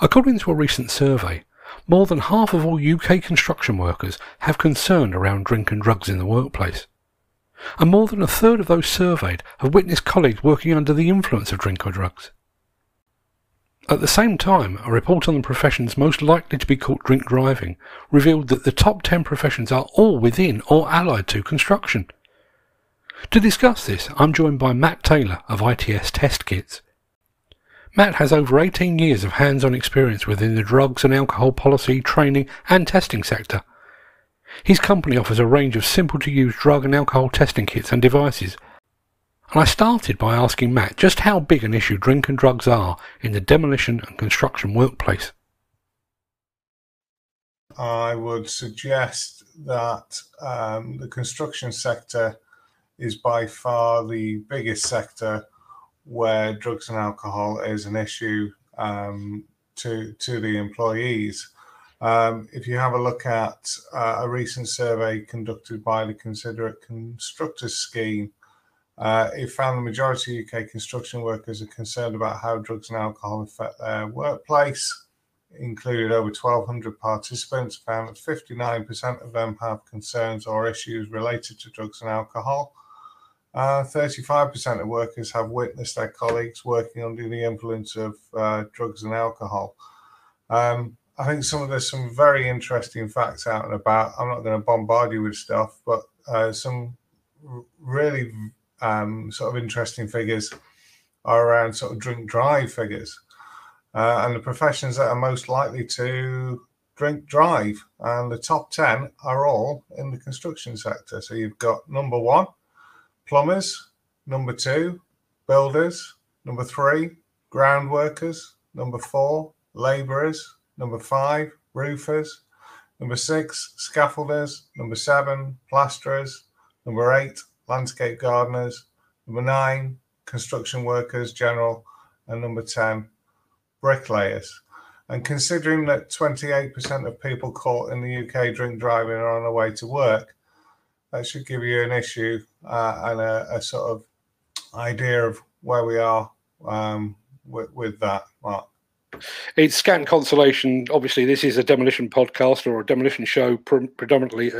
According to a recent survey, more than half of all UK construction workers have concern around drink and drugs in the workplace. And more than a third of those surveyed have witnessed colleagues working under the influence of drink or drugs. At the same time, a report on the professions most likely to be caught drink driving revealed that the top 10 professions are all within or allied to construction. To discuss this, I'm joined by Matt Taylor of ITS Test Kits. Matt has over 18 years of hands-on experience within the drugs and alcohol policy, training and testing sector. His company offers a range of simple-to-use drug and alcohol testing kits and devices and I started by asking Matt just how big an issue drink and drugs are in the demolition and construction workplace. I would suggest that um, the construction sector is by far the biggest sector where drugs and alcohol is an issue um, to to the employees. Um, if you have a look at uh, a recent survey conducted by the Considerate Constructors Scheme, uh, it found the majority of UK construction workers are concerned about how drugs and alcohol affect their workplace. It included over 1,200 participants, found that 59% of them have concerns or issues related to drugs and alcohol. Uh, 35% of workers have witnessed their colleagues working under the influence of uh, drugs and alcohol. Um, I think some of there's some very interesting facts out and about. I'm not going to bombard you with stuff, but uh, some really um, sort of interesting figures are around sort of drink drive figures uh, and the professions that are most likely to drink drive. And the top 10 are all in the construction sector. So you've got number one, plumbers, number two, builders, number three, ground workers, number four, labourers, number five, roofers, number six, scaffolders, number seven, plasterers, number eight, landscape gardeners. Number nine, construction workers, general. And number 10, bricklayers. And considering that 28% of people caught in the UK drink driving are on their way to work, that should give you an issue uh, and a, a, sort of idea of where we are um, with, with that, Mark. It's scant consolation. Obviously, this is a demolition podcast or a demolition show pre- predominantly.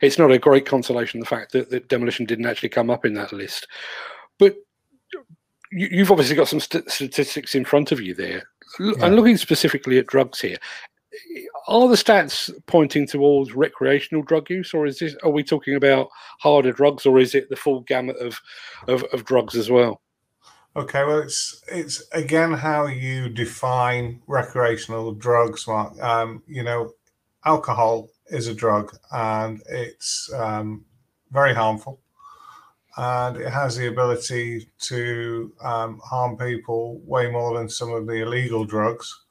It's not a great consolation the fact that, that demolition didn't actually come up in that list. But you, have obviously got some st- statistics in front of you there. Yeah. And looking specifically at drugs here, are the stats pointing towards recreational drug use, or is this? Are we talking about harder drugs, or is it the full gamut of, of, of drugs as well? Okay, well, it's it's again how you define recreational drugs. Mark, um, you know, alcohol is a drug, and it's um, very harmful, and it has the ability to um, harm people way more than some of the illegal drugs.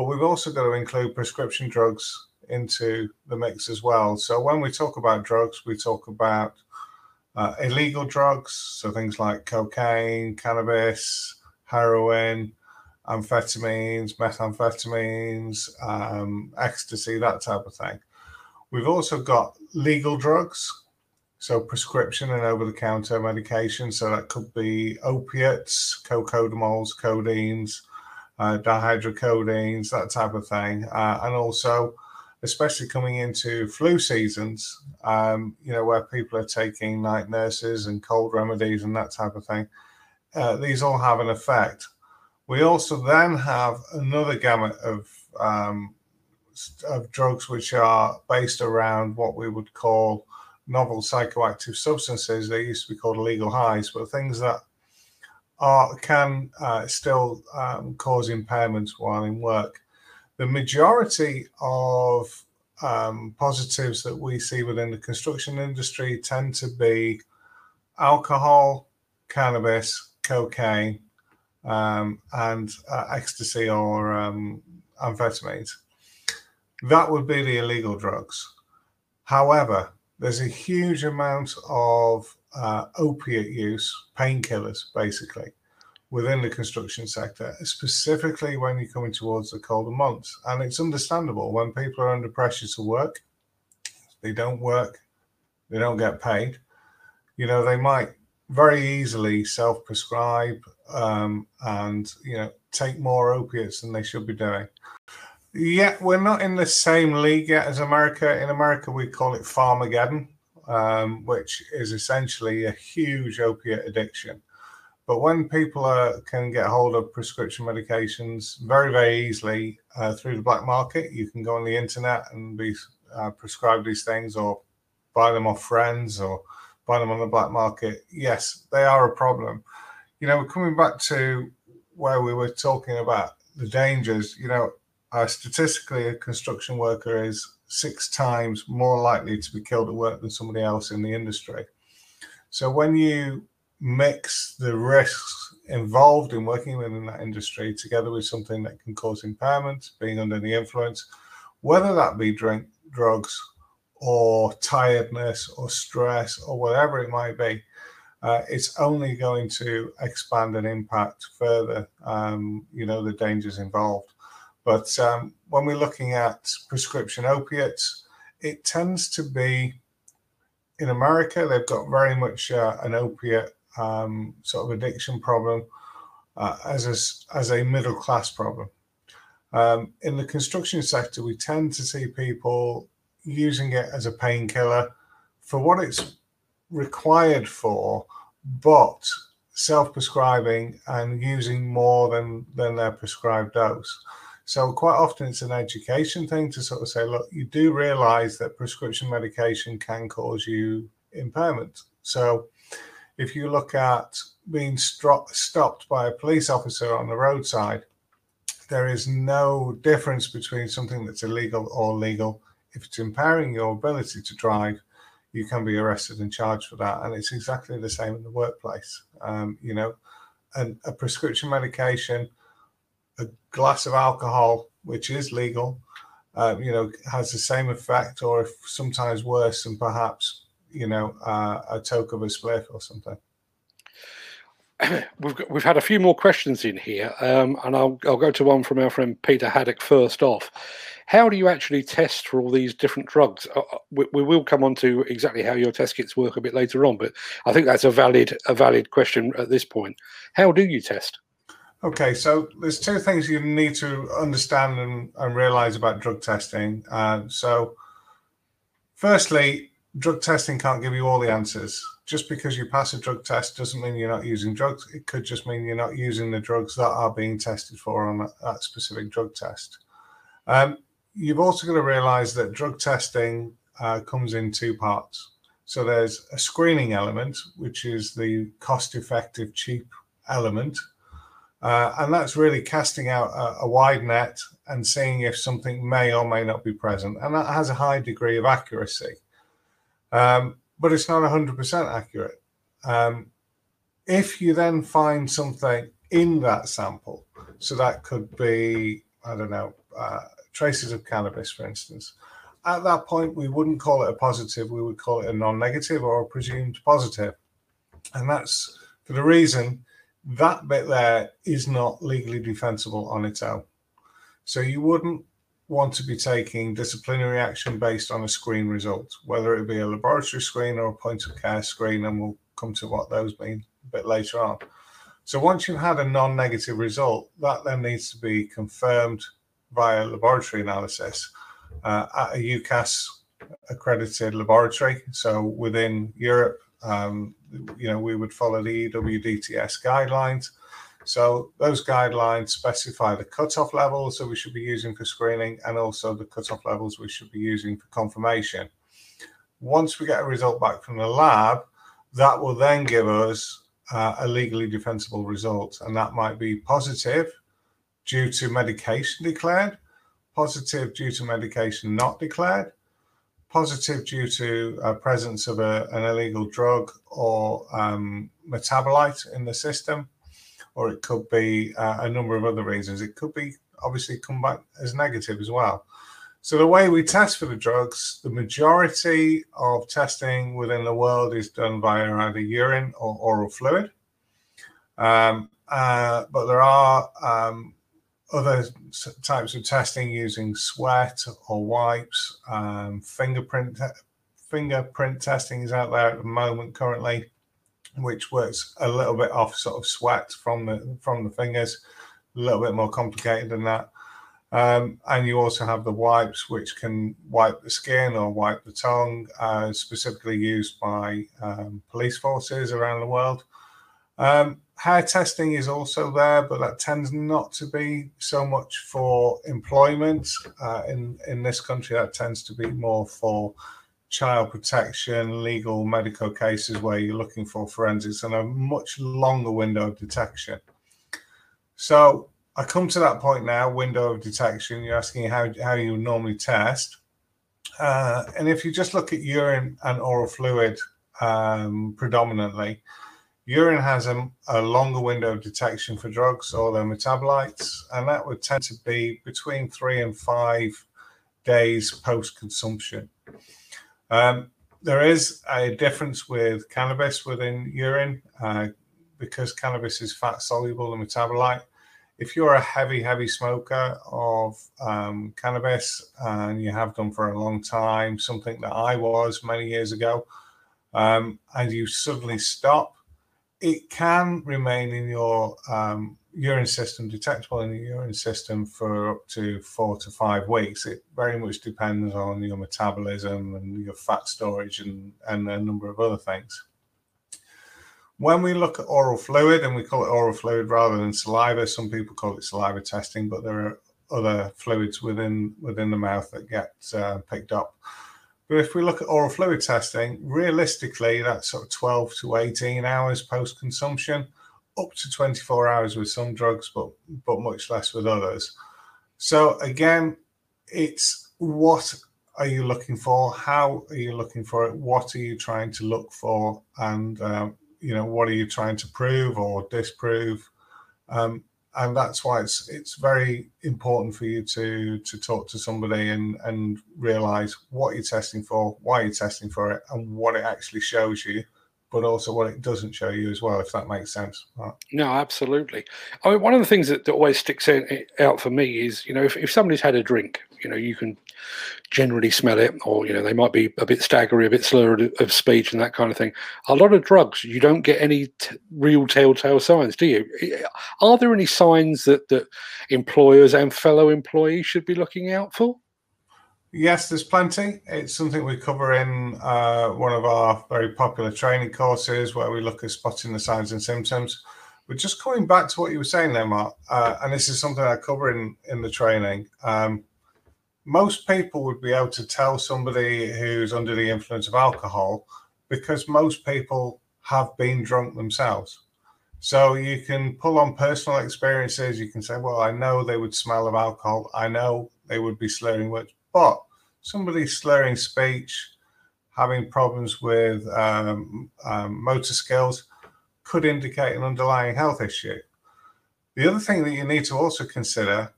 But we've also got to include prescription drugs into the mix as well. So when we talk about drugs, we talk about uh, illegal drugs, so things like cocaine, cannabis, heroin, amphetamines, methamphetamines, um, ecstasy, that type of thing. We've also got legal drugs, so prescription and over the counter medication. So that could be opiates, cocodamols, codeines, uh, dihydrocodeines, that type of thing. Uh, and also especially coming into flu seasons, um, you know, where people are taking night nurses and cold remedies and that type of thing. Uh, these all have an effect. We also then have another gamut of um, of drugs which are based around what we would call novel psychoactive substances. They used to be called illegal highs, but things that are can uh, still um, cause impairments while in work the majority of um, positives that we see within the construction industry tend to be alcohol, cannabis, cocaine, um, and uh, ecstasy or um, amphetamines. That would be the illegal drugs. However, there's a huge amount of uh, opiate use, painkillers, basically, within the construction sector, specifically when you're coming towards the colder months. And it's understandable when people are under pressure to work, they don't work, they don't get paid. You know, they might very easily self prescribe um, and you know take more opiates than they should be doing. Yeah, we're not in the same league yet as America. In America, we call it Pharmageddon, um, which is essentially a huge opiate addiction. But when people are, can get hold of prescription medications very, very easily uh, through the black market, you can go on the internet and be uh, prescribed these things or buy them off friends or buy them on the black market. Yes, they are a problem. You know, coming back to where we were talking about the dangers, you know, statistically, a construction worker is six times more likely to be killed at work than somebody else in the industry. So when you mix the risks involved in working within that industry together with something that can cause impairment, being under the influence, whether that be drink, drugs, or tiredness, or stress, or whatever it might be, uh, it's only going to expand and impact further, um, you know, the dangers involved. But um, when we're looking at prescription opiates, it tends to be in America, they've got very much uh, an opiate um, sort of addiction problem uh, as, a, as a middle class problem. Um, in the construction sector, we tend to see people using it as a painkiller for what it's required for, but self-prescribing and using more than than their prescribed dose. So quite often it's an education thing to sort of say, look, you do realize that prescription medication can cause you impairment. So if you look at being stopped by a police officer on the roadside, there is no difference between something that's illegal or legal. If it's impairing your ability to drive, you can be arrested and charged for that. And it's exactly the same in the workplace. Um, you know, and a prescription medication a glass of alcohol, which is legal, uh, you know, has the same effect, or if sometimes worse, than perhaps you know uh, a toke of a spliff or something. We've got, we've had a few more questions in here, um, and I'll I'll go to one from our friend Peter Haddock first off. How do you actually test for all these different drugs? Uh, uh we, we, will come on to exactly how your test kits work a bit later on, but I think that's a valid a valid question at this point. How do you test? Okay, so there's two things you need to understand and, and realize about drug testing. Uh, so, firstly, drug testing can't give you all the answers. Just because you pass a drug test doesn't mean you're not using drugs. It could just mean you're not using the drugs that are being tested for on that, specific drug test. Um, you've also got to realize that drug testing uh, comes in two parts. So, there's a screening element, which is the cost effective, cheap element uh, and that's really casting out a, a, wide net and seeing if something may or may not be present. And that has a high degree of accuracy. Um, but it's not 100% accurate. Um, if you then find something in that sample, so that could be, I don't know, uh, traces of cannabis, for instance, at that point, we wouldn't call it a positive, we would call it a non negative or a presumed positive. And that's for the reason that bit there is not legally defensible on its own. So you wouldn't want to be taking disciplinary action based on a screen result, whether it be a laboratory screen or a point of care screen, and we'll come to what those mean a bit later on. So once you've had a non-negative result, that then needs to be confirmed via laboratory analysis uh, at a UKAS accredited laboratory. So within Europe, um, you know, we would follow the EWDTS guidelines. So those guidelines specify the cutoff levels that we should be using for screening and also the cutoff levels we should be using for confirmation. Once we get a result back from the lab, that will then give us uh, a legally defensible result. And that might be positive due to medication declared, positive due to medication not declared, positive due to a presence of a, an illegal drug or um, metabolite in the system, or it could be uh, a number of other reasons. It could be obviously come back as negative as well. So the way we test for the drugs, the majority of testing within the world is done via either urine or oral fluid. Um, uh, but there are um, other types of testing using sweat or wipes. Um, fingerprint fingerprint testing is out there at the moment currently. which works a little bit off sort of sweat from the from the fingers, a little bit more complicated than that. Um, and you also have the wipes, which can wipe the skin or wipe the tongue, uh, specifically used by um, police forces around the world. Um, hair testing is also there, but that tends not to be so much for employment. Uh, in in this country, that tends to be more for child protection, legal, medical cases where you're looking for forensics and a much longer window of detection. So I come to that point now, window of detection. You're asking how, how you normally test. Uh, and if you just look at urine and oral fluid um, predominantly, urine has a, a, longer window of detection for drugs or their metabolites, and that would tend to be between three and five days post consumption. Um, there is a difference with cannabis within urine uh, because cannabis is fat soluble and metabolite. If you're a heavy, heavy smoker of um, cannabis and you have done for a long time, something that I was many years ago, um, and you suddenly stop, it can remain in your um, urine system, detectable in the urine system for up to four to five weeks. It very much depends on your metabolism and your fat storage and, and a number of other things. When we look at oral fluid, and we call it oral fluid rather than saliva, some people call it saliva testing, but there are other fluids within within the mouth that get uh, picked up. But if we look at oral fluid testing, realistically, that's sort of 12 to 18 hours post consumption up to 24 hours with some drugs, but but much less with others. So again, it's what are you looking for? How are you looking for it? What are you trying to look for? And um, you know, what are you trying to prove or disprove? Um, and that's why it's it's very important for you to to talk to somebody and and realize what you're testing for, why you're testing for it, and what it actually shows you but also what it doesn't show you as well, if that makes sense. No, absolutely. I mean, one of the things that, that always sticks out for me is, you know, if, if somebody's had a drink, you know, you can generally smell it, or, you know, they might be a bit staggery, a bit slurred of speech and that kind of thing. A lot of drugs, you don't get any t- real telltale signs, do you? Are there any signs that, that employers and fellow employees should be looking out for? Yes, there's plenty. It's something we cover in uh, one of our very popular training courses where we look at spotting the signs and symptoms. But just coming back to what you were saying there, Mark, uh, and this is something I cover in, in the training. Um, most people would be able to tell somebody who's under the influence of alcohol because most people have been drunk themselves. So you can pull on personal experiences. You can say, well, I know they would smell of alcohol. I know they would be slurring words but somebody slurring speech, having problems with um, um, motor skills could indicate an underlying health issue. The other thing that you need to also consider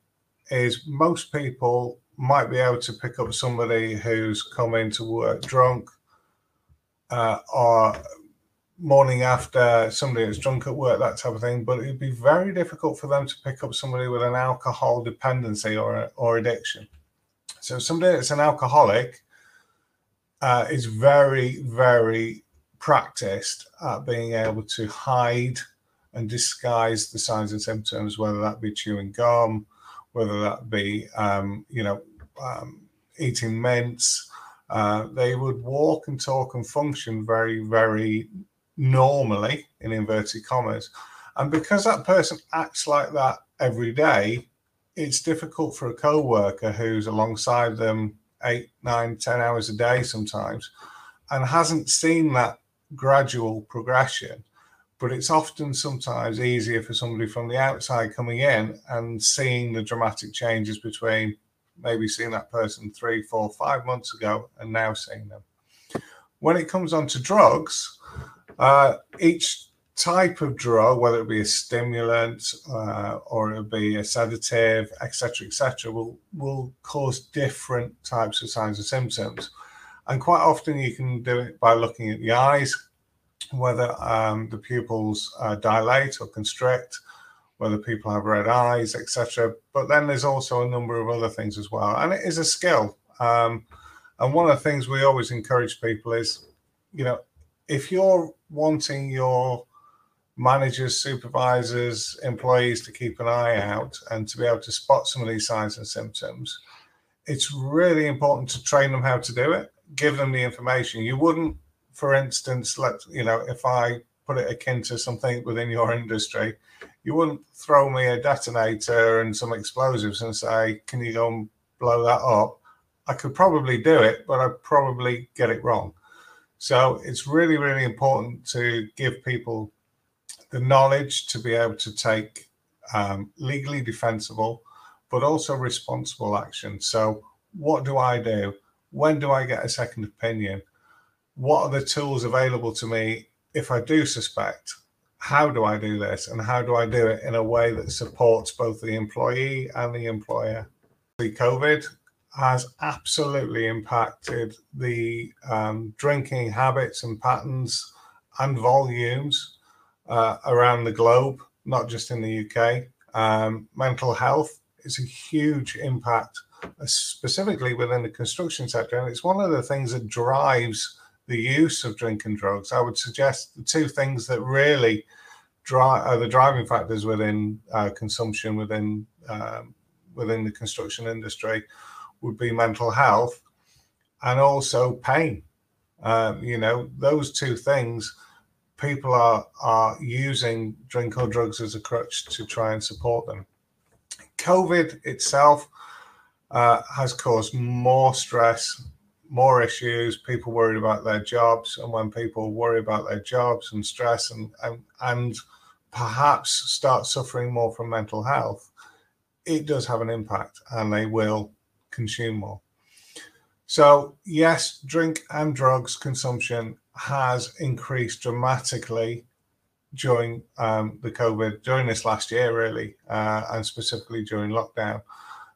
is most people might be able to pick up somebody who's come into work drunk uh, or morning after somebody that's drunk at work, that type of thing. But it'd be very difficult for them to pick up somebody with an alcohol dependency or, or addiction. So somebody that's an alcoholic uh, is very, very practiced at being able to hide and disguise the signs and symptoms, whether that be chewing gum, whether that be, um, you know, um, eating mints. Uh, they would walk and talk and function very, very normally, in inverted commas. And because that person acts like that every day, it's difficult for a co-worker who's alongside them eight, nine, ten hours a day sometimes, and hasn't seen that gradual progression. But it's often sometimes easier for somebody from the outside coming in and seeing the dramatic changes between maybe seeing that person three, four, five months ago and now seeing them. When it comes on to drugs, uh, each type of drug, whether it be a stimulant uh, or it be a sedative, etc., etc., will will cause different types of signs and symptoms. And quite often, you can do it by looking at the eyes, whether um, the pupils uh, dilate or constrict, whether people have red eyes, etc. But then there's also a number of other things as well, and it is a skill. Um, and one of the things we always encourage people is, you know, if you're wanting your managers, supervisors, employees to keep an eye out and to be able to spot some of these signs and symptoms, it's really important to train them how to do it, give them the information. You wouldn't, for instance, let you know, if I put it akin to something within your industry, you wouldn't throw me a detonator and some explosives and say, Can you go and blow that up? I could probably do it, but I'd probably get it wrong. So it's really, really important to give people the knowledge to be able to take um, legally defensible, but also responsible action. So, what do I do? When do I get a second opinion? What are the tools available to me if I do suspect? How do I do this? And how do I do it in a way that supports both the employee and the employer? The COVID has absolutely impacted the um, drinking habits and patterns and volumes uh, around the globe, not just in the UK. Um, mental health is a huge impact, uh, specifically within the construction sector. And it's one of the things that drives the use of drinking drugs. I would suggest the two things that really drive are the driving factors within uh, consumption within um, within the construction industry would be mental health and also pain. Um, you know, those two things people are are using drink or drugs as a crutch to try and support them. COVID itself uh, has caused more stress, more issues. People worried about their jobs, and when people worry about their jobs and stress, and and, and perhaps start suffering more from mental health, it does have an impact, and they will consume more. So yes, drink and drugs consumption has increased dramatically during um, the COVID, during this last year, really, uh, and specifically during lockdown.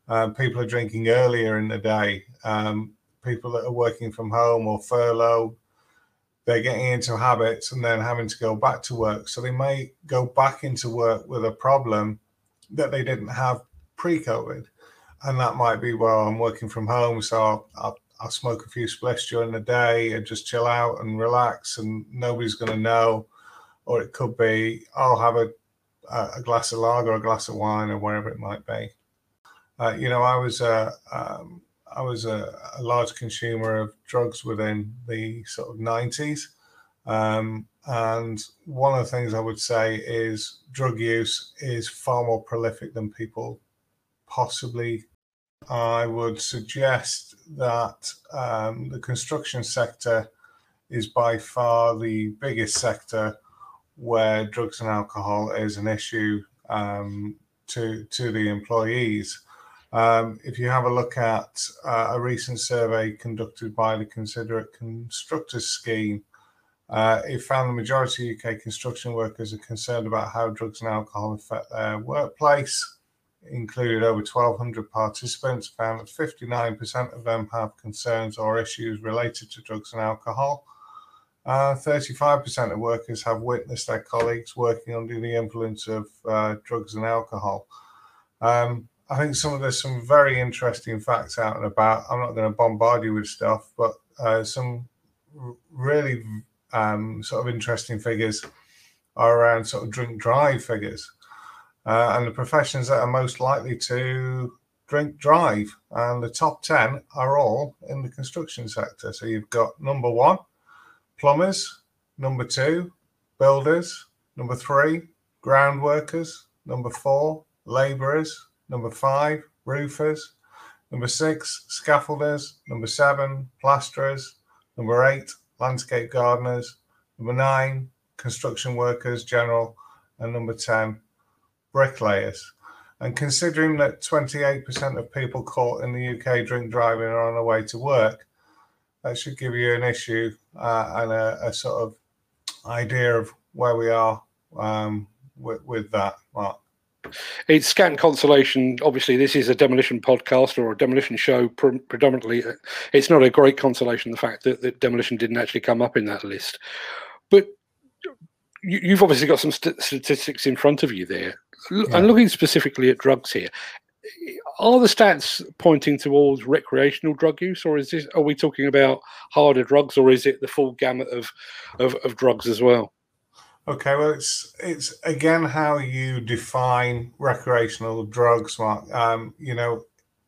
Um, people are drinking earlier in the day. Um, people that are working from home or furlough, they're getting into habits and then having to go back to work. So they may go back into work with a problem that they didn't have pre COVID. And that might be, well, I'm working from home, so I'll, I'll smoke a few spliffs during the day and just chill out and relax, and nobody's going to know. Or it could be I'll have a a glass of lager, a glass of wine, or whatever it might be. Uh, you know, I was a um, I was a, a, large consumer of drugs within the sort of nineties, um, and one of the things I would say is drug use is far more prolific than people possibly I would suggest that um, the construction sector is by far the biggest sector where drugs and alcohol is an issue um, to to the employees. Um, if you have a look at uh, a recent survey conducted by the Considerate Constructors Scheme, uh, it found the majority of UK construction workers are concerned about how drugs and alcohol affect their workplace included over 1,200 participants, found that 59% of them have concerns or issues related to drugs and alcohol. Uh, 35% of workers have witnessed their colleagues working under the influence of uh, drugs and alcohol. Um, I think some of there's some very interesting facts out and about. I'm not going to bombard you with stuff, but uh, some really um, sort of interesting figures are around sort of drink drive figures uh, and the professions that are most likely to drink drive. And the top 10 are all in the construction sector. So you've got number one, plumbers, number two, builders, number three, ground workers, number four, labourers, number five, roofers, number six, scaffolders, number seven, plasterers, number eight, landscape gardeners, number nine, construction workers, general, and number 10, bricklayers. And considering that 28% of people caught in the UK drink driving are on their way to work, that should give you an issue uh, and a, a, sort of idea of where we are um, with, with that, Mark. It's scant consolation. Obviously, this is a demolition podcast or a demolition show pre- predominantly. Uh, it's not a great consolation the fact that, that demolition didn't actually come up in that list. But you, have obviously got some st- statistics in front of you there. Yeah. And looking specifically at drugs here, are the stats pointing towards recreational drug use, or is this? Are we talking about harder drugs, or is it the full gamut of of, of drugs as well? Okay, well, it's it's again how you define recreational drugs, Mark. Um, you know,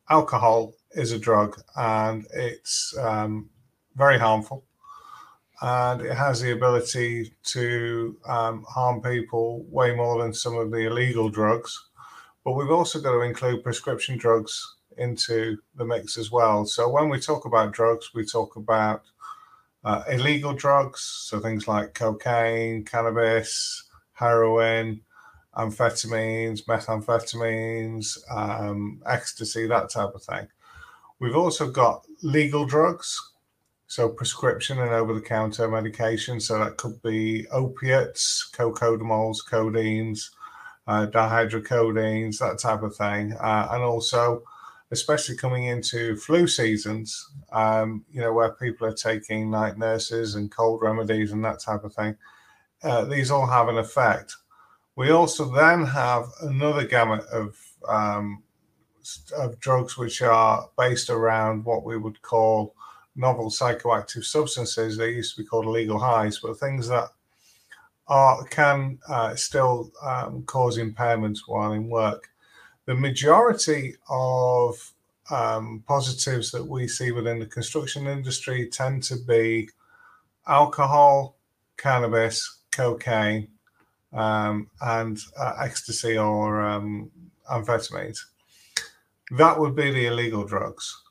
alcohol is a drug, and it's um, very harmful, and it has the ability to um, harm people way more than some of the illegal drugs. But we've also got to include prescription drugs into the mix as well. So when we talk about drugs, we talk about uh, illegal drugs, so things like cocaine, cannabis, heroin, amphetamines, methamphetamines, um, ecstasy, that type of thing. We've also got legal drugs, so prescription and over-the-counter medication. So that could be opiates, cocodamols, codeines, uh, dihydrocodeines, that type of thing, uh, and also, especially coming into flu seasons, um, you know, where people are taking night nurses and cold remedies and that type of thing. Uh, these all have an effect. We also then have another gamut of um, of drugs which are based around what we would call novel psychoactive substances. They used to be called illegal highs, but things that are can uh, still um, cause impairments while in work. The majority of um, positives that we see within the construction industry tend to be alcohol, cannabis, cocaine, um, and uh, ecstasy or um, amphetamines. That would be the illegal drugs.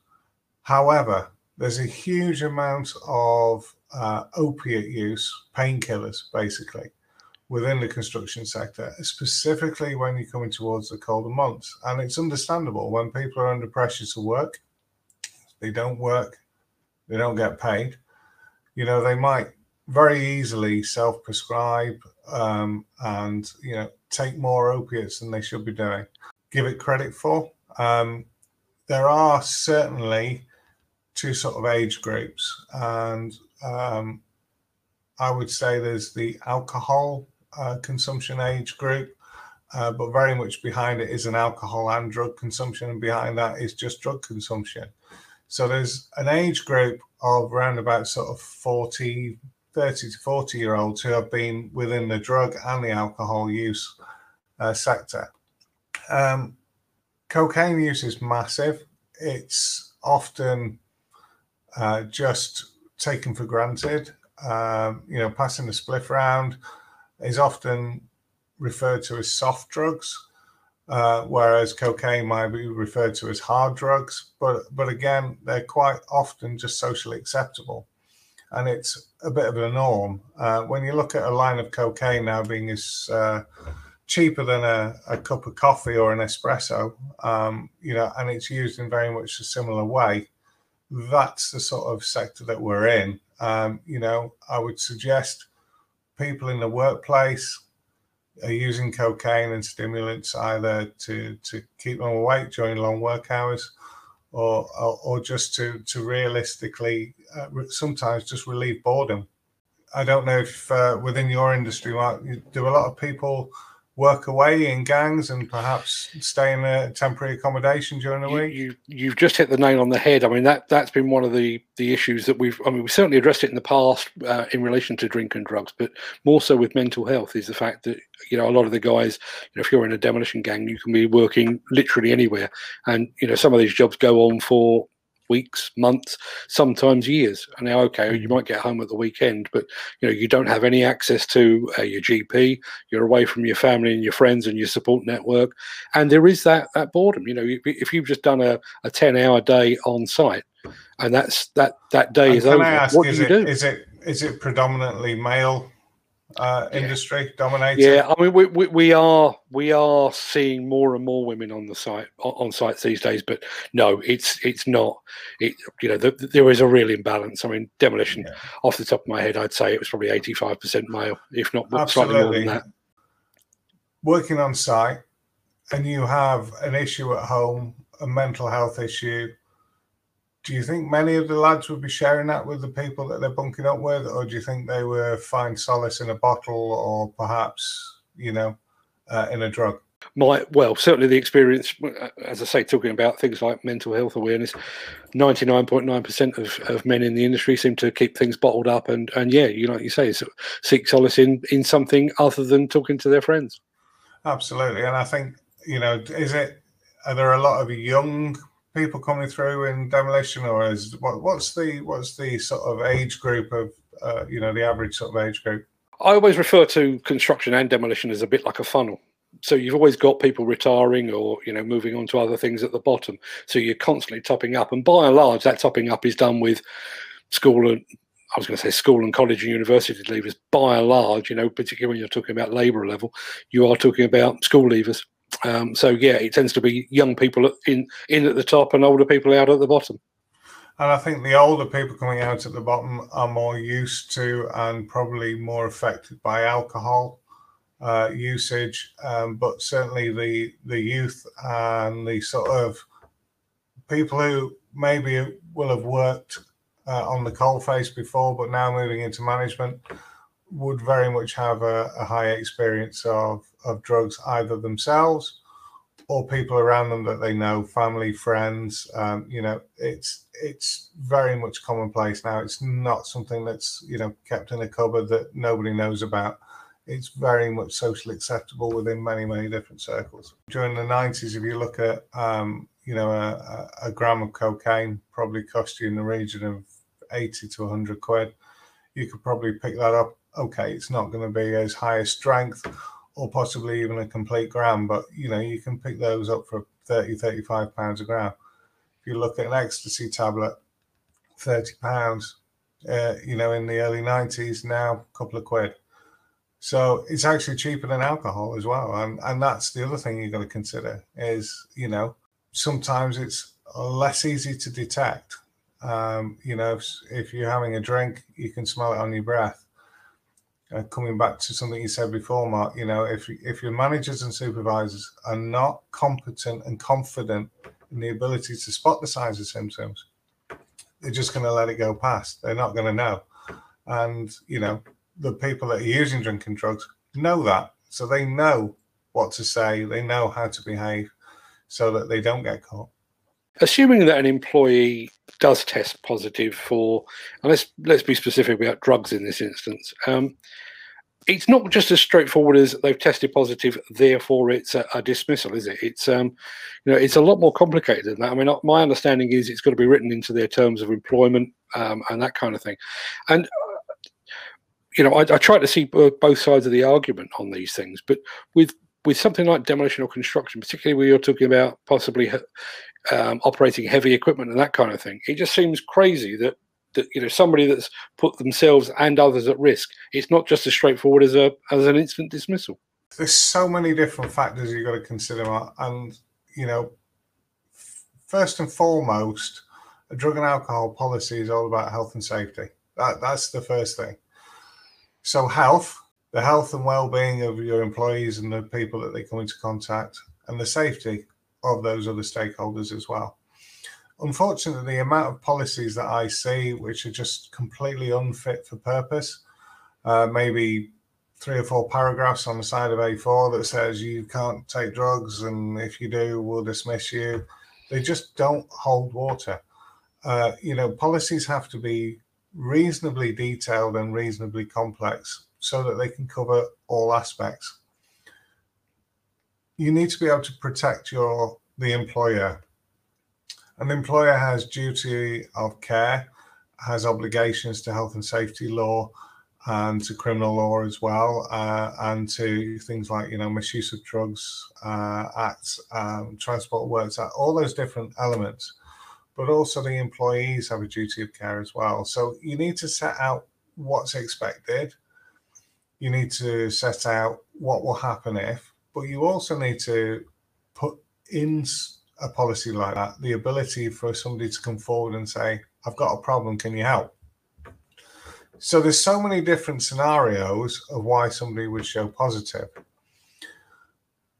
However, there's a huge amount of uh, opiate use, painkillers, basically, within the construction sector, specifically when you're coming towards the colder months. And it's understandable when people are under pressure to work, they don't work, they don't get paid. You know, they might very easily self prescribe um, and, you know, take more opiates than they should be doing. Give it credit for. Um, there are certainly two sort of age groups, and um, I would say there's the alcohol uh, consumption age group, uh, but very much behind it is an alcohol and drug consumption, and behind that is just drug consumption. So there's an age group of around about sort of 40, 30 to 40 year olds who have been within the drug and the alcohol use uh, sector. Um, cocaine use is massive. It's often uh, just taken for granted. Um, you know, passing the spliff around is often referred to as soft drugs, uh, whereas cocaine might be referred to as hard drugs. But but again, they're quite often just socially acceptable, and it's a bit of a norm. Uh, when you look at a line of cocaine now being as uh, cheaper than a, a, cup of coffee or an espresso, um, you know, and it's used in very much a similar way. That's the sort of sector that we're in. Um, you know, I would suggest people in the workplace are using cocaine and stimulants either to, to keep them awake during long work hours or, or, or just to, to realistically uh, sometimes just relieve boredom. I don't know if uh, within your industry, Mark, do a lot of people work away in gangs and perhaps stay in a temporary accommodation during the you, week? You, you've just hit the nail on the head. I mean, that, that's been one of the, the issues that we've, I mean, we've certainly addressed it in the past uh, in relation to drink and drugs, but more so with mental health is the fact that, you know, a lot of the guys, you know, if you're in a demolition gang, you can be working literally anywhere. And, you know, some of these jobs go on for weeks, months, sometimes years. And now, okay, you might get home at the weekend, but you know you don't have any access to uh, your GP. You're away from your family and your friends and your support network, and there is that that boredom. You know, if you've just done a, a ten hour day on site, and that's that that day and is over, ask, what do you it, do? Is it is it predominantly male uh, industry dominated. Yeah, I mean we, we, we are we are seeing more and more women on the site on sites these days, but no, it's it's not. It you know the, the, there is a real imbalance. I mean demolition. Yeah. Off the top of my head, I'd say it was probably eighty five percent male, if not Absolutely. slightly more than that. Working on site, and you have an issue at home, a mental health issue, do you think many of the lads would be sharing that with the people that they're bunking up with, or do you think they would find solace in a bottle or perhaps, you know, uh, in a drug? my well certainly the experience as i say talking about things like mental health awareness 99.9% of, of men in the industry seem to keep things bottled up and and yeah you like you say seek solace in in something other than talking to their friends absolutely and i think you know is it are there a lot of young people coming through in demolition or is what, what's the what's the sort of age group of uh, you know the average sort of age group? I always refer to construction and demolition as a bit like a funnel. So you've always got people retiring or you know moving on to other things at the bottom. So you're constantly topping up and by and large that topping up is done with school and I was going to say school and college and university leavers. By and large you know particularly when you're talking about labor level you are talking about school leavers um, so yeah it tends to be young people in in at the top and older people out at the bottom. And I think the older people coming out at the bottom are more used to and probably more affected by alcohol uh, usage, um, but certainly the the youth and the sort of people who maybe will have worked uh, on the coalface before, but now moving into management, would very much have a, a high experience of of drugs either themselves or people around them that they know, family, friends. Um, you know, it's it's very much commonplace now. It's not something that's you know kept in a cupboard that nobody knows about it's very much socially acceptable within many, many different circles. During the 90s, if you look at, um, you know, a, a, gram of cocaine probably cost you in the region of 80 to 100 quid. You could probably pick that up. Okay, it's not going to be as high a strength or possibly even a complete gram, but, you know, you can pick those up for 30, 35 pounds a gram. If you look at an ecstasy tablet, 30 pounds, uh, you know, in the early 90s, now a couple of quid. So it's actually cheaper than alcohol as well. And, and that's the other thing you've got to consider is, you know, sometimes it's less easy to detect. Um, you know, if, if, you're having a drink, you can smell it on your breath. Uh, coming back to something you said before, Mark, you know, if if your managers and supervisors are not competent and confident in the ability to spot the signs of symptoms, they're just going to let it go past. They're not going to know. And, you know, the people that are using drinking drugs know that. So they know what to say, they know how to behave so that they don't get caught. Assuming that an employee does test positive for, and let's let's be specific about drugs in this instance. Um, it's not just as straightforward as they've tested positive, therefore it's a, a dismissal, is it? It's um, you know, it's a lot more complicated than that. I mean, my understanding is it's got to be written into their terms of employment um, and that kind of thing. And you know, I, I try to see both sides of the argument on these things, but with with something like demolition or construction, particularly where you're talking about possibly um, operating heavy equipment and that kind of thing, it just seems crazy that that you know somebody that's put themselves and others at risk. It's not just as straightforward as a as an instant dismissal. There's so many different factors you've got to consider, and you know, first and foremost, a drug and alcohol policy is all about health and safety. That that's the first thing. So health, the health and well-being of your employees and the people that they come into contact, and the safety of those other stakeholders as well. Unfortunately, the amount of policies that I see which are just completely unfit for purpose, uh, maybe three or four paragraphs on the side of A4 that says you can't take drugs, and if you do, we'll dismiss you. They just don't hold water. Uh, you know, policies have to be reasonably detailed and reasonably complex so that they can cover all aspects. You need to be able to protect your the employer. An employer has duty of care, has obligations to health and safety law and to criminal law as well, uh, and to things like you know misuse of drugs uh, acts, um, transport works, all those different elements but also the employees have a duty of care as well. So you need to set out what's expected. You need to set out what will happen if, but you also need to put in a policy like that the ability for somebody to come forward and say, I've got a problem, can you help? So there's so many different scenarios of why somebody would show positive.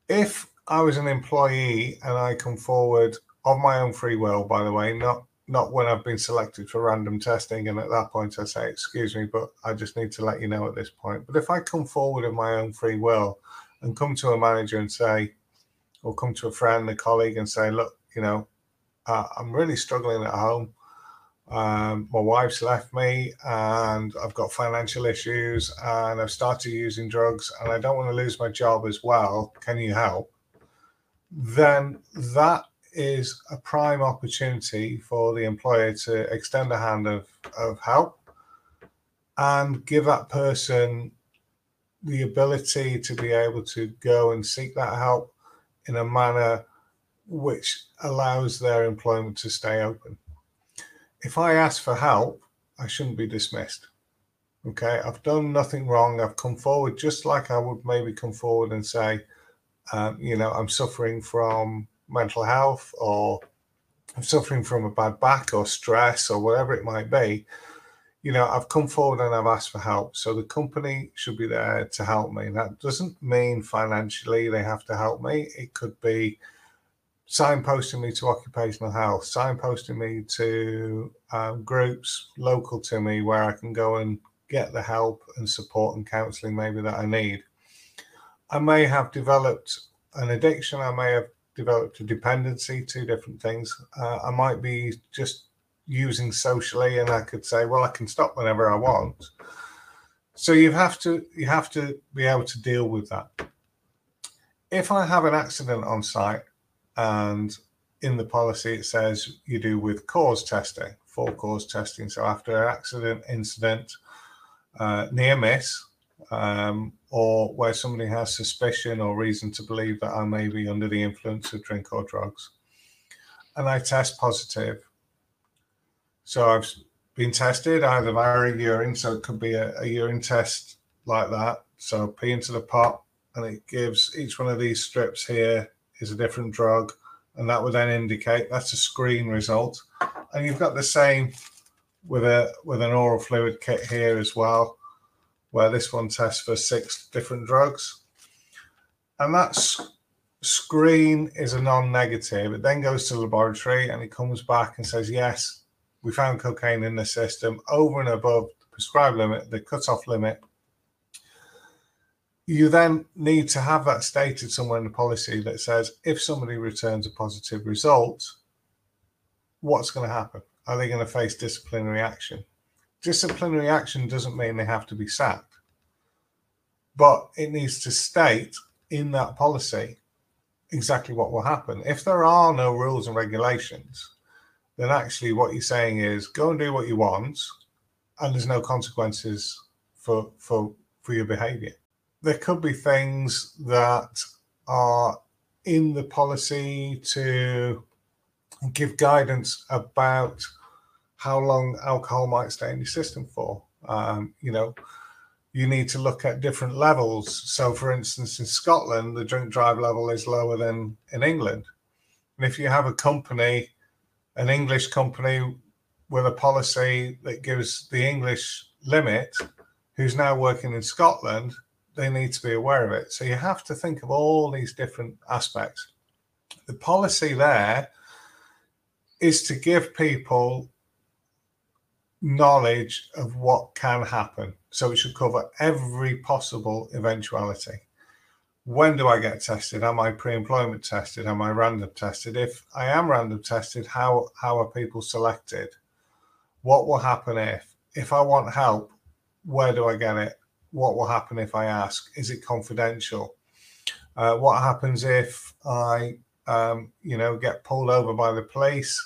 If I was an employee and I come forward of my own free will, by the way, not not when I've been selected for random testing. And at that point, I say, excuse me, but I just need to let you know at this point. But if I come forward of my own free will and come to a manager and say, or come to a friend, a colleague, and say, look, you know, uh, I'm really struggling at home. Um, my wife's left me and I've got financial issues and I've started using drugs and I don't want to lose my job as well. Can you help? Then that is a prime opportunity for the employer to extend a hand of, of help and give that person the ability to be able to go and seek that help in a manner which allows their employment to stay open. If I ask for help, I shouldn't be dismissed. Okay, I've done nothing wrong. I've come forward just like I would maybe come forward and say, um, you know, I'm suffering from mental health or I'm suffering from a bad back or stress or whatever it might be. You know, I've come forward and I've asked for help. So the company should be there to help me. That doesn't mean financially they have to help me. It could be signposting me to occupational health, signposting me to um, groups local to me where I can go and get the help and support and counseling maybe that I need. I may have developed an addiction, I may have developed a dependency, two different things. Uh, I might be just using socially and I could say, well, I can stop whenever I want. So you have to you have to be able to deal with that. If I have an accident on site, and in the policy it says you do with cause testing, for cause testing. So after an accident, incident, uh, near miss, um, or where somebody has suspicion or reason to believe that I may be under the influence of drink or drugs, and I test positive. So I've been tested either via urine, so it could be a, a urine test like that. So pee into the pot, and it gives each one of these strips here is a different drug, and that would then indicate that's a screen result. And you've got the same with a with an oral fluid kit here as well, where this one tests for six different drugs. And that screen is a non-negative. It then goes to the laboratory and it comes back and says, yes, we found cocaine in the system over and above the prescribed limit, the cutoff limit you then need to have that stated somewhere in the policy that says if somebody returns a positive result, what's going to happen? Are they going to face disciplinary action? Disciplinary action doesn't mean they have to be sacked, but it needs to state in that policy exactly what will happen. If there are no rules and regulations, then actually what you're saying is go and do what you want, and there's no consequences for for for your behavior there could be things that are in the policy to give guidance about how long alcohol might stay in your system for. Um, you know, you need to look at different levels. So, for instance, in Scotland, the drink drive level is lower than in England. And if you have a company, an English company with a policy that gives the English limit, who's now working in Scotland, they need to be aware of it. So you have to think of all these different aspects. The policy there is to give people knowledge of what can happen. So it should cover every possible eventuality. When do I get tested? Am I pre-employment tested? Am I random tested? If I am random tested, how how are people selected? What will happen if if I want help? Where do I get it? what will happen if I ask? Is it confidential? Uh, what happens if I, um, you know, get pulled over by the police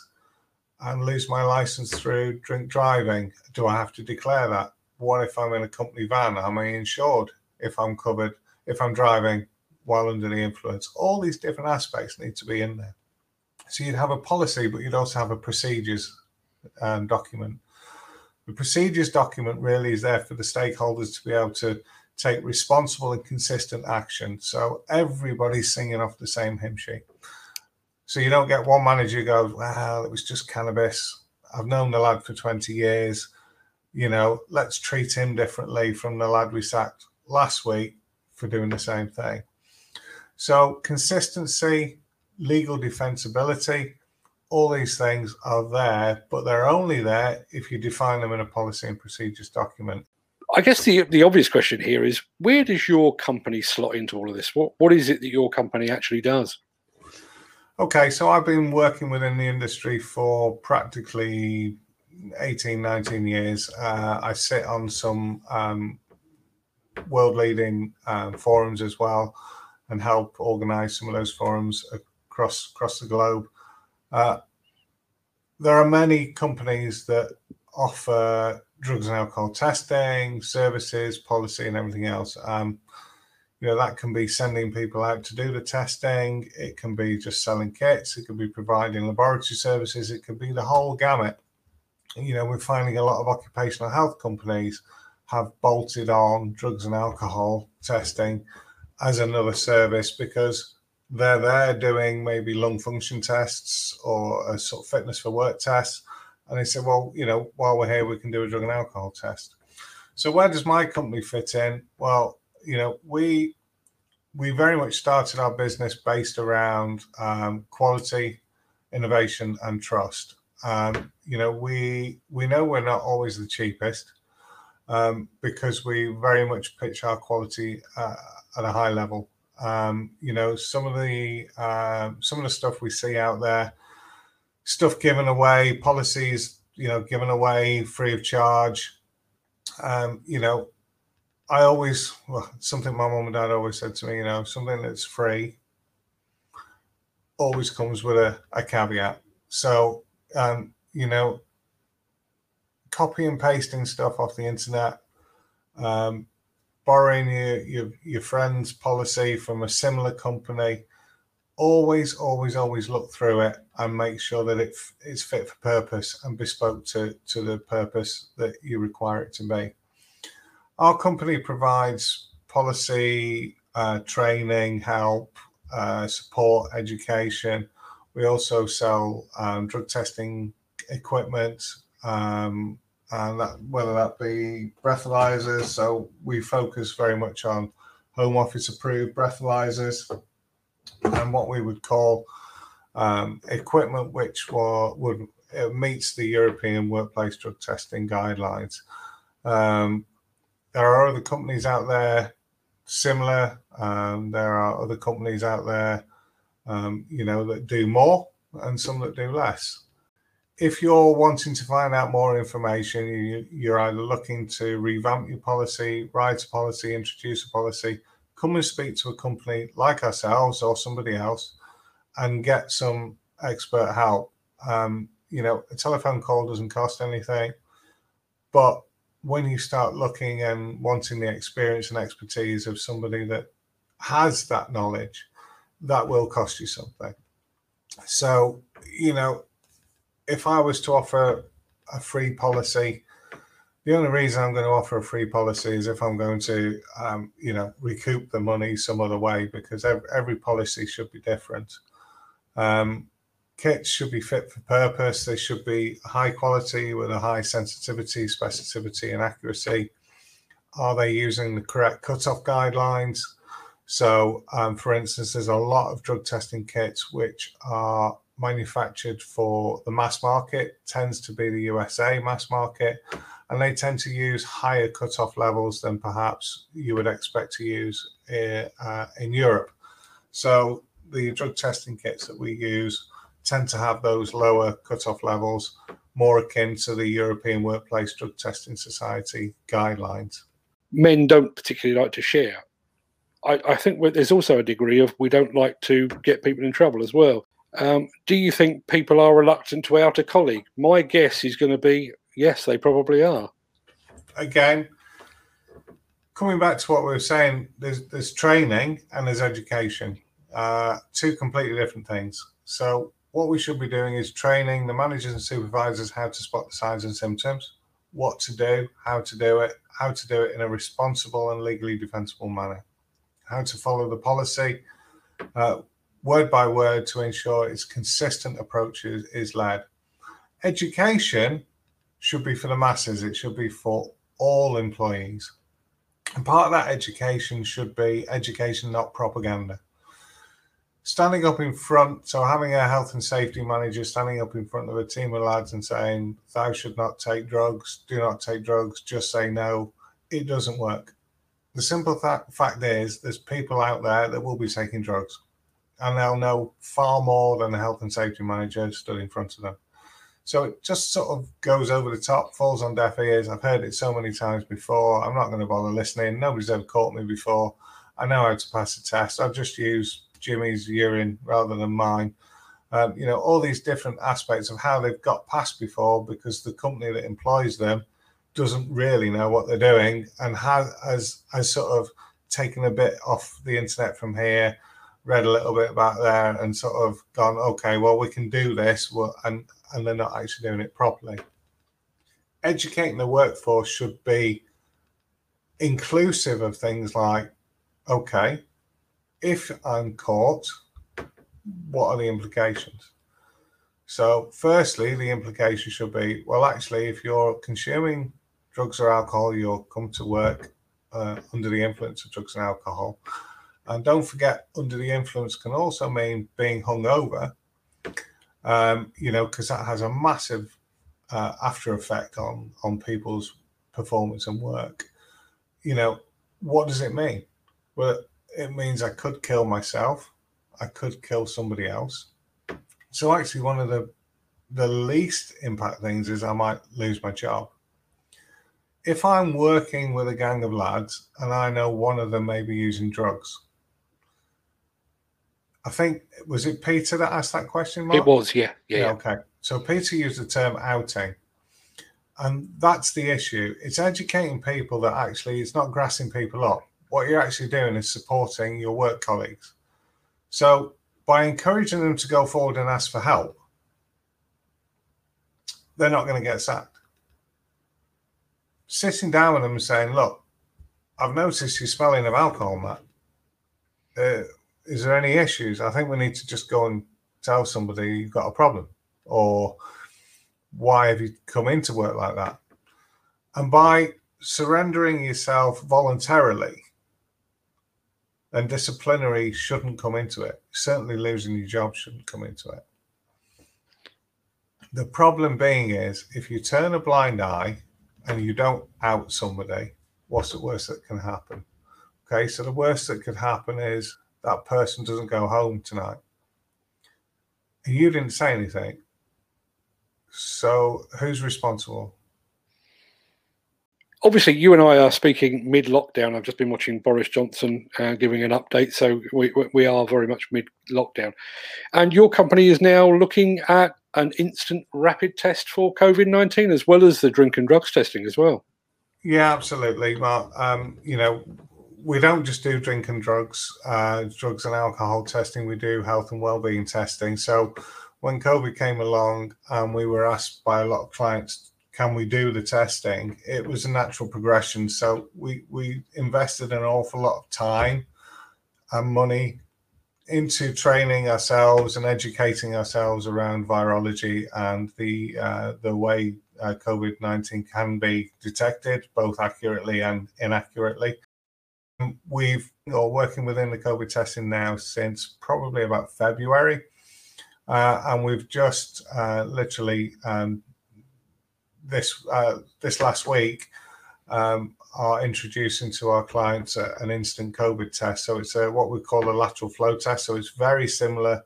and lose my license through drink driving? Do I have to declare that? What if I'm in a company van? Am I insured if I'm covered, if I'm driving while under the influence? All these different aspects need to be in there. So you'd have a policy, but you'd also have a procedures um, document the procedures document really is there for the stakeholders to be able to take responsible and consistent action. So everybody's singing off the same hymn sheet. So you don't get one manager who goes, well, it was just cannabis. I've known the lad for 20 years. You know, let's treat him differently from the lad we sacked last week for doing the same thing. So consistency, legal defensibility, all these things are there, but they're only there if you define them in a policy and procedures document. I guess the the obvious question here is where does your company slot into all of this? What what is it that your company actually does? Okay, so I've been working within the industry for practically 18, 19 years. Uh, I sit on some um, world leading um, forums as well and help organize some of those forums across across the globe. Uh, there are many companies that offer drugs and alcohol testing, services, policy, and everything else. Um, you know that can be sending people out to do the testing. It can be just selling kits. It can be providing laboratory services. It could be the whole gamut. You know, we're finding a lot of occupational health companies have bolted on drugs and alcohol testing as another service because they're there doing maybe lung function tests or a sort of fitness for work tests. And they say, well, you know, while we're here, we can do a drug and alcohol test. So where does my company fit in? Well, you know, we we very much started our business based around um, quality, innovation, and trust. Um, you know, we we know we're not always the cheapest um, because we very much pitch our quality uh, at a high level. Um, you know, some of the uh, some of the stuff we see out there, stuff given away, policies, you know, given away free of charge. Um, you know, I always well, something my mom and dad always said to me. You know, something that's free always comes with a, a caveat. So, um, you know, copy and pasting stuff off the internet, um, borrowing your, your your friend's policy from a similar company. Always, always, always look through it and make sure that it it's fit for purpose and bespoke to to the purpose that you require it to be. Our company provides policy, uh, training, help, uh, support, education. We also sell um, drug testing equipment, um, and that whether that be breathalyzers. So we focus very much on home office approved breathalyzers and what we would call um, equipment which were, would meets the European workplace drug testing guidelines. Um, there are other companies out there similar. Um, there are other companies out there, um, you know, that do more and some that do less if you're wanting to find out more information, you, are either looking to revamp your policy, write a policy, introduce a policy, come and speak to a company like ourselves or somebody else and get some expert help. Um, you know, a telephone call doesn't cost anything, but when you start looking and wanting the experience and expertise of somebody that has that knowledge, that will cost you something. So, you know, if I was to offer a free policy, the only reason I'm going to offer a free policy is if I'm going to, um, you know, recoup the money some other way because every, policy should be different. Um, kits should be fit for purpose. They should be high quality with a high sensitivity, specificity, and accuracy. Are they using the correct cutoff guidelines? So, um, for instance, there's a lot of drug testing kits which are manufactured for the mass market tends to be the USA mass market, and they tend to use higher cutoff levels than perhaps you would expect to use in, uh, in Europe. So the drug testing kits that we use tend to have those lower cutoff levels, more akin to the European Workplace Drug Testing Society guidelines. Men don't particularly like to share. I, I think there's also a degree of we don't like to get people in trouble as well. Um, do you think people are reluctant to out a colleague? My guess is going to be yes, they probably are. Again, coming back to what we were saying, there's there's training and there's education, uh, two completely different things. So what we should be doing is training the managers and supervisors how to spot the signs and symptoms, what to do, how to do it, how to do it in a responsible and legally defensible manner, how to follow the policy. Uh, word by word to ensure its consistent approach is, is led. Education should be for the masses, it should be for all employees. And part of that education should be education, not propaganda. Standing up in front, so having a health and safety manager standing up in front of a team of lads and saying, Thou should not take drugs, do not take drugs, just say no, it doesn't work. The simple th- fact is, there's people out there that will be taking drugs and they'll know far more than the health and safety manager stood in front of them. So it just sort of goes over the top, falls on deaf ears. I've heard it so many times before. I'm not going to bother listening. Nobody's ever caught me before. I know how to pass a test. I'll just use Jimmy's urine rather than mine. Um, you know, all these different aspects of how they've got past before because the company that employs them doesn't really know what they're doing and has, has, has sort of taken a bit off the internet from here, read a little bit about there, and sort of gone, okay, well, we can do this, and and they're not actually doing it properly. Educating the workforce should be inclusive of things like, okay, if I'm caught, what are the implications? So, firstly, the implication should be well, actually, if you're consuming drugs or alcohol, you'll come to work uh, under the influence of drugs and alcohol. And don't forget, under the influence can also mean being hungover, um, you know, because that has a massive uh, after effect on on people's performance and work. You know, what does it mean? Well, it means I could kill myself. I could kill somebody else. So actually, one of the the least impact things is I might lose my job if I'm working with a gang of lads and I know one of them may be using drugs, I think was it Peter that asked that question? Mark? It was, yeah, yeah, yeah. Okay, so Peter used the term outing, and that's the issue. It's educating people that actually it's not grassing people up. What you're actually doing is supporting your work colleagues. So by encouraging them to go forward and ask for help, they're not going to get sacked sitting down with them and saying, "Look, I've noticed you're smelling of alcohol, Matt. Uh, is there any issues? I think we need to just go and tell somebody you've got a problem, or why have you come into work like that?" And by surrendering yourself voluntarily, then disciplinary shouldn't come into it. Certainly, losing your job shouldn't come into it. The problem being is if you turn a blind eye and you don't out somebody, what's the worst that can happen? Okay, so the worst that could happen is that person doesn't go home tonight. And you didn't say anything. So who's responsible? Obviously, you and I are speaking mid lockdown. I've just been watching Boris Johnson uh, giving an update. So we, we are very much mid lockdown. And your company is now looking at an instant rapid test for COVID 19 as well as the drink and drugs testing as well. Yeah, absolutely. Well, um, you know, we don't just do drink and drugs, uh, drugs and alcohol testing. We do health and well-being testing. So, when COVID came along, and we were asked by a lot of clients, "Can we do the testing?" It was a natural progression. So we we invested an awful lot of time and money into training ourselves and educating ourselves around virology and the uh, the way uh, COVID nineteen can be detected both accurately and inaccurately. We've are working within the COVID testing now since probably about February, uh, and we've just uh, literally um, this uh, this last week um, are introducing to our clients a, an instant COVID test. So it's a, what we call a lateral flow test. So it's very similar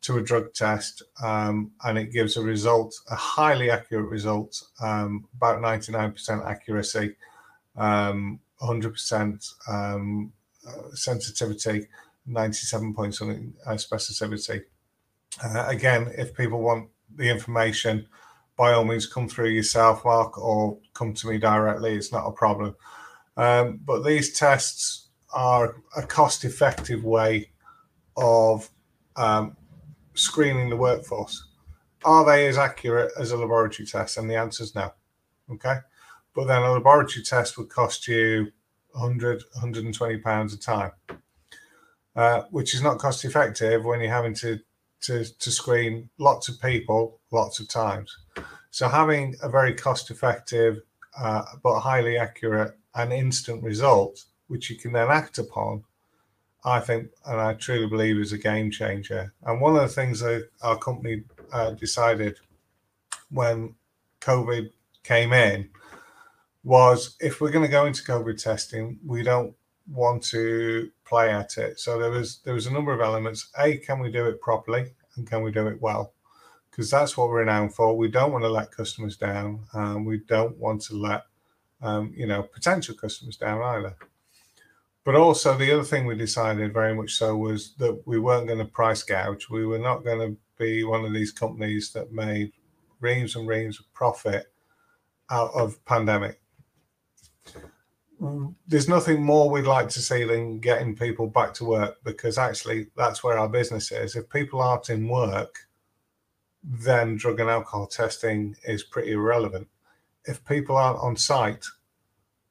to a drug test, um, and it gives a result, a highly accurate result, um, about 99% accuracy, um, 100% um, uh, sensitivity, 97 points on uh, specificity. Uh, again, if people want the information, by all means come through yourself, Mark, or come to me directly. It's not a problem. Um, but these tests are a cost effective way of um, screening the workforce. Are they as accurate as a laboratory test? And the answer is no. Okay. But then a laboratory test would cost you 100, 120 pounds a time, uh, which is not cost effective when you're having to, to, to screen lots of people lots of times. So having a very cost effective uh, but highly accurate and instant result, which you can then act upon, I think, and I truly believe is a game changer. And one of the things that our company uh, decided when COVID came in was if we're going to go into COVID testing, we don't want to play at it. So there was there was a number of elements. A, can we do it properly, and can we do it well? Because that's what we're renowned for. We don't want to let customers down, and we don't want to let um, you know potential customers down either. But also the other thing we decided very much so was that we weren't going to price gouge. We were not going to be one of these companies that made reams and reams of profit out of pandemic there's nothing more we'd like to see than getting people back to work because actually that's where our business is. If people aren't in work, then drug and alcohol testing is pretty irrelevant. If people aren't on site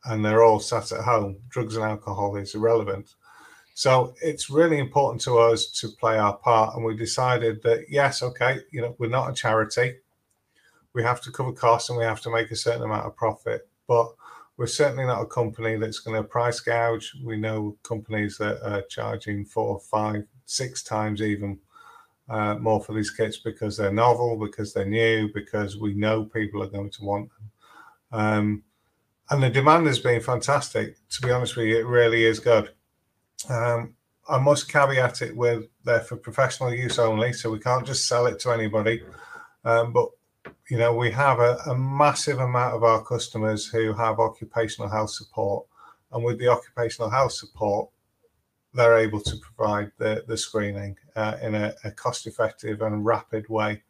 and they're all sat at home, drugs and alcohol is irrelevant. So it's really important to us to play our part. And we decided that, yes, okay, you know, we're not a charity. We have to cover costs and we have to make a certain amount of profit. But we're certainly not a company that's going to price gouge. We know companies that are charging four, five, six times even uh, more for these kits because they're novel, because they're new, because we know people are going to want them. Um, and the demand has been fantastic. To be honest with you, it really is good. Um, I must caveat it with they're for professional use only, so we can't just sell it to anybody. Um, but you know, we have a, a, massive amount of our customers who have occupational health support. And with the occupational health support, they're able to provide the, the screening uh, in a, a, cost effective and rapid way.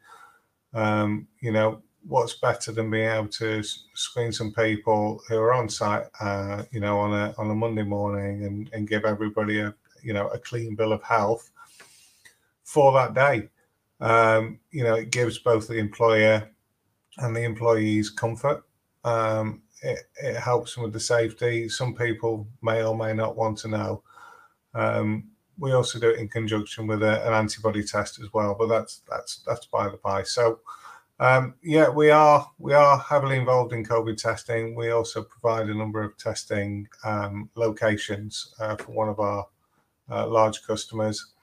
Um, you know, what's better than being able to screen some people who are on site, uh, you know, on a, on a Monday morning and, and give everybody a, you know, a clean bill of health for that day. Um, you know, it gives both the employer and the employees comfort. Um, it, it, helps them with the safety. Some people may or may not want to know. Um, we also do it in conjunction with a, an antibody test as well, but that's that's that's by the by. So um, yeah, we are we are heavily involved in COVID testing. We also provide a number of testing um, locations uh, for one of our uh, large customers,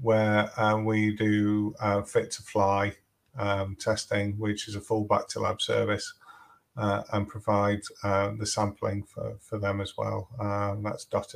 where um, we do uh, fit to fly um, testing, which is a full back to lab service, uh, and provide uh, the sampling for, for them as well. Um, that's dotted